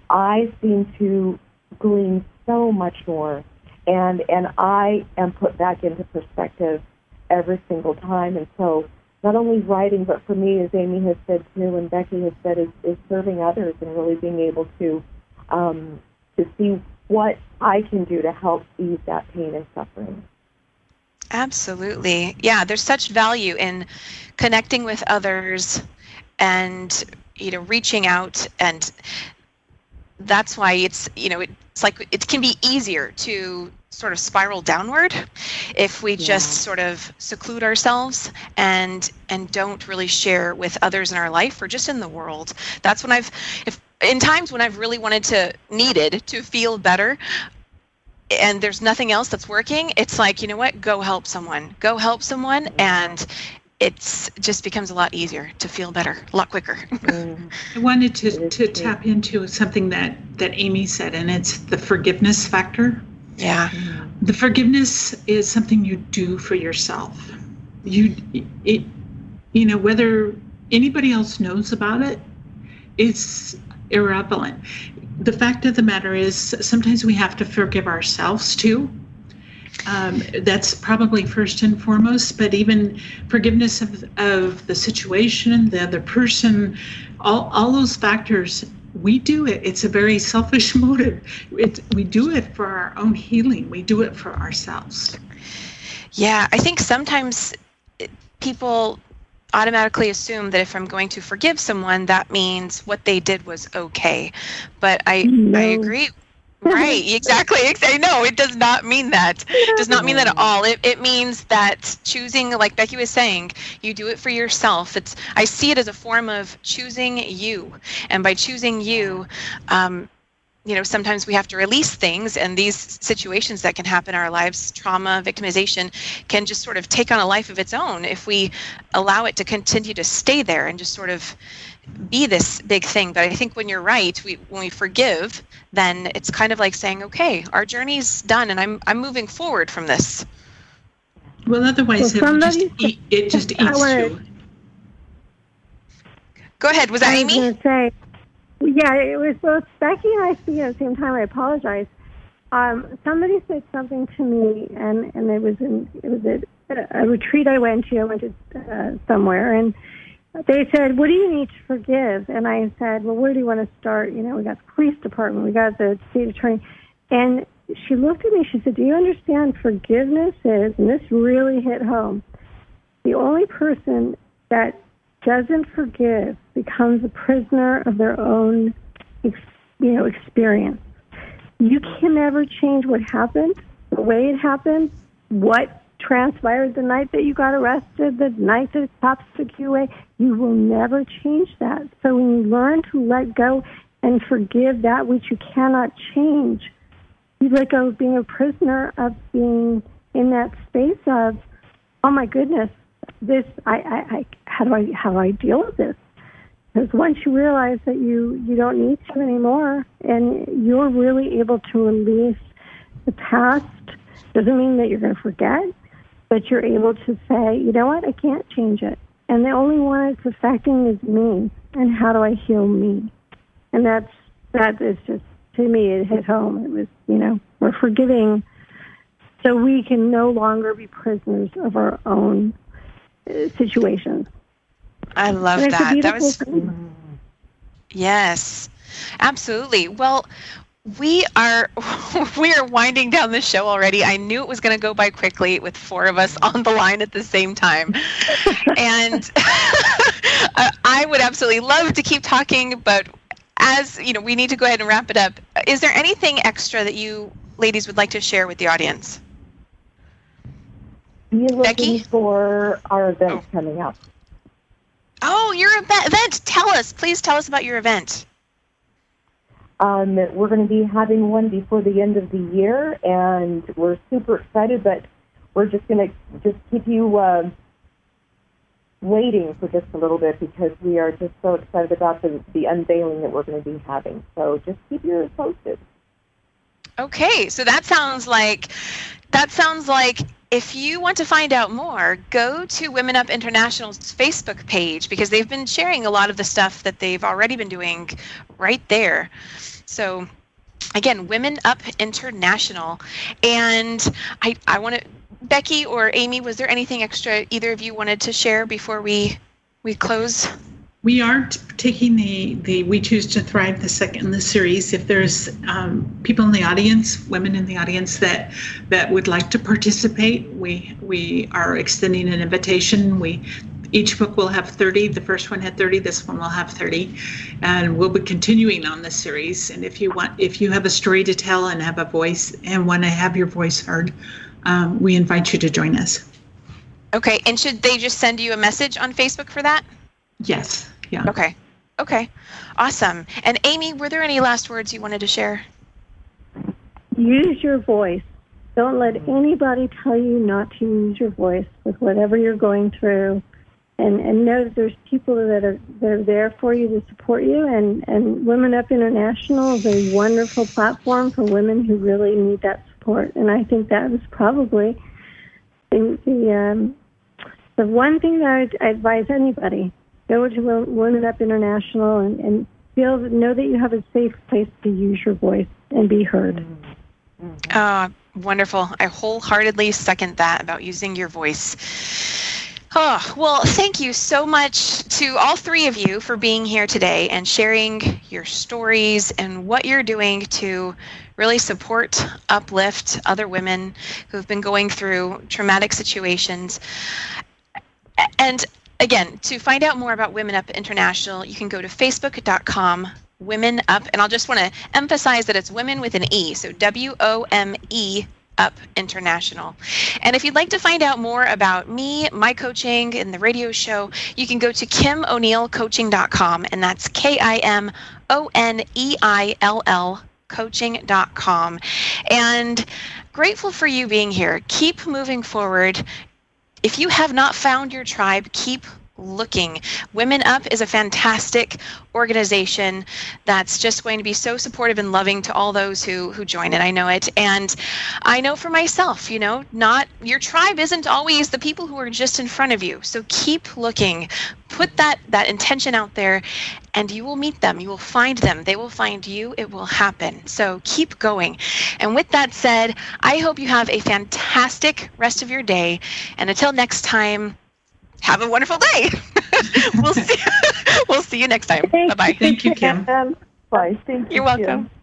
I seem to glean so much more. And, and I am put back into perspective every single time. And so not only writing, but for me, as Amy has said too, and Becky has said, is, is serving others and really being able to um, to see what I can do to help ease that pain and suffering. Absolutely. Yeah, there's such value in connecting with others and you know reaching out and that's why it's you know it's like it can be easier to sort of spiral downward if we yeah. just sort of seclude ourselves and and don't really share with others in our life or just in the world that's when i've if in times when I've really wanted to needed to feel better and there's nothing else that's working, it's like, you know what, go help someone. Go help someone and it's just becomes a lot easier to feel better, a lot quicker. *laughs* I wanted to, to tap into something that, that Amy said, and it's the forgiveness factor. Yeah. The forgiveness is something you do for yourself. You, it, you know, whether anybody else knows about it, it's irrelevant. The fact of the matter is, sometimes we have to forgive ourselves too. Um, that's probably first and foremost, but even forgiveness of, of the situation, the other person, all, all those factors, we do it. It's a very selfish *laughs* motive. It, we do it for our own healing, we do it for ourselves. Yeah, I think sometimes people automatically assume that if I'm going to forgive someone, that means what they did was okay. But I no. I agree. Right, exactly. Exactly. No, it does not mean that. It does not mean that at all. It, it means that choosing, like Becky was saying, you do it for yourself. It's I see it as a form of choosing you, and by choosing you, um, you know sometimes we have to release things and these situations that can happen in our lives trauma victimization can just sort of take on a life of its own if we allow it to continue to stay there and just sort of be this big thing but i think when you're right we when we forgive then it's kind of like saying okay our journey's done and i'm i'm moving forward from this well otherwise Well, it, just eat, it just *laughs* eats wanna- you go ahead was that I was amy say, yeah, it was both Becky and I speaking at the same time. I apologize. Um, somebody said something to me, and and it was in it was at a retreat I went to. I went to uh, somewhere, and they said, "What do you need to forgive?" And I said, "Well, where do you want to start? You know, we got the police department, we got the state attorney," and she looked at me. She said, "Do you understand? Forgiveness is, and this really hit home. The only person that doesn't forgive becomes a prisoner of their own, you know, experience. You can never change what happened, the way it happened, what transpired the night that you got arrested, the night that cops took you away. You will never change that. So when you learn to let go and forgive that which you cannot change, you let go of being a prisoner of being in that space of, oh my goodness, this I, I, I how do I how do I deal with this? Because once you realize that you you don't need to anymore, and you're really able to release the past, doesn't mean that you're going to forget, but you're able to say, you know what, I can't change it, and the only one it's affecting is me, and how do I heal me? And that's that is just to me it hit home. It was you know we're forgiving, so we can no longer be prisoners of our own uh, situations. i love And it's a that that was thing. Yes, absolutely. Well, we are *laughs* we are winding down the show already. I knew it was going to go by quickly with four of us *laughs* on the line at the same time, and *laughs* I would absolutely love to keep talking, but as you know, we need to go ahead and wrap it up. Is there anything extra that you ladies would like to share with the audience? Be looking Becky? for our event oh. coming up. Oh, your event. Tell us, please. Tell us about your event. Um, we're going to be having one before the end of the year, and we're super excited. But we're just going to just keep you uh, waiting for just a little bit because we are just so excited about the the unveiling that we're going to be having. So just keep your posted. Okay, so that sounds like that sounds like if you want to find out more, go to Women Up International's Facebook page because they've been sharing a lot of the stuff that they've already been doing right there. So again, Women Up International. And I I want to Becky or Amy, was there anything extra either of you wanted to share before we we close? We are t- taking the, the We Choose to Thrive, the second in the series. If there's um, people in the audience, women in the audience that that would like to participate, we we are extending an invitation. We each book will have 30. The first one had 30. This one will have 30, and we'll be continuing on this series. And if you want, if you have a story to tell and have a voice and want to have your voice heard, um, we invite you to join us. Okay, and should they just send you a message on Facebook for that? Yes. Yeah. Okay. Okay. Awesome. And Amy, were there any last words you wanted to share? Use your voice. Don't let anybody tell you not to use your voice with whatever you're going through. And, and know that there's people that are that are there for you to support you. And, and Women Up International is a wonderful platform for women who really need that support. And I think that is probably the the, um, the one thing that I advise anybody: go to Women Up International and, and feel know that you have a safe place to use your voice and be heard. Uh, wonderful. I wholeheartedly second that about using your voice. Oh, well, thank you so much to all three of you for being here today and sharing your stories and what you're doing to really support, uplift other women who've been going through traumatic situations. And again, to find out more about Women Up International, you can go to facebook.com Women Up, and I'll just want to emphasize that it's women with an E, so W O M E Up International. And if you'd like to find out more about me, my coaching, and the radio show, you can go to KimO'NeillCoaching.com, and that's K I M O N E I L L coaching.com. And grateful for you being here. Keep moving forward. If you have not found your tribe, keep looking. Women Up is a fantastic organization that's just going to be so supportive and loving to all those who who join it. I know it, and I know for myself. You know, not your tribe isn't always the people who are just in front of you. So keep looking. Put that that intention out there, and you will meet them. You will find them. They will find you. It will happen. So keep going. And with that said, I hope you have a fantastic rest of your day. And until next time have a wonderful day. *laughs* we'll see. *laughs* we'll see you next time. Bye bye. Thank you, Kim. Bye. Thank you. You're welcome. Kim.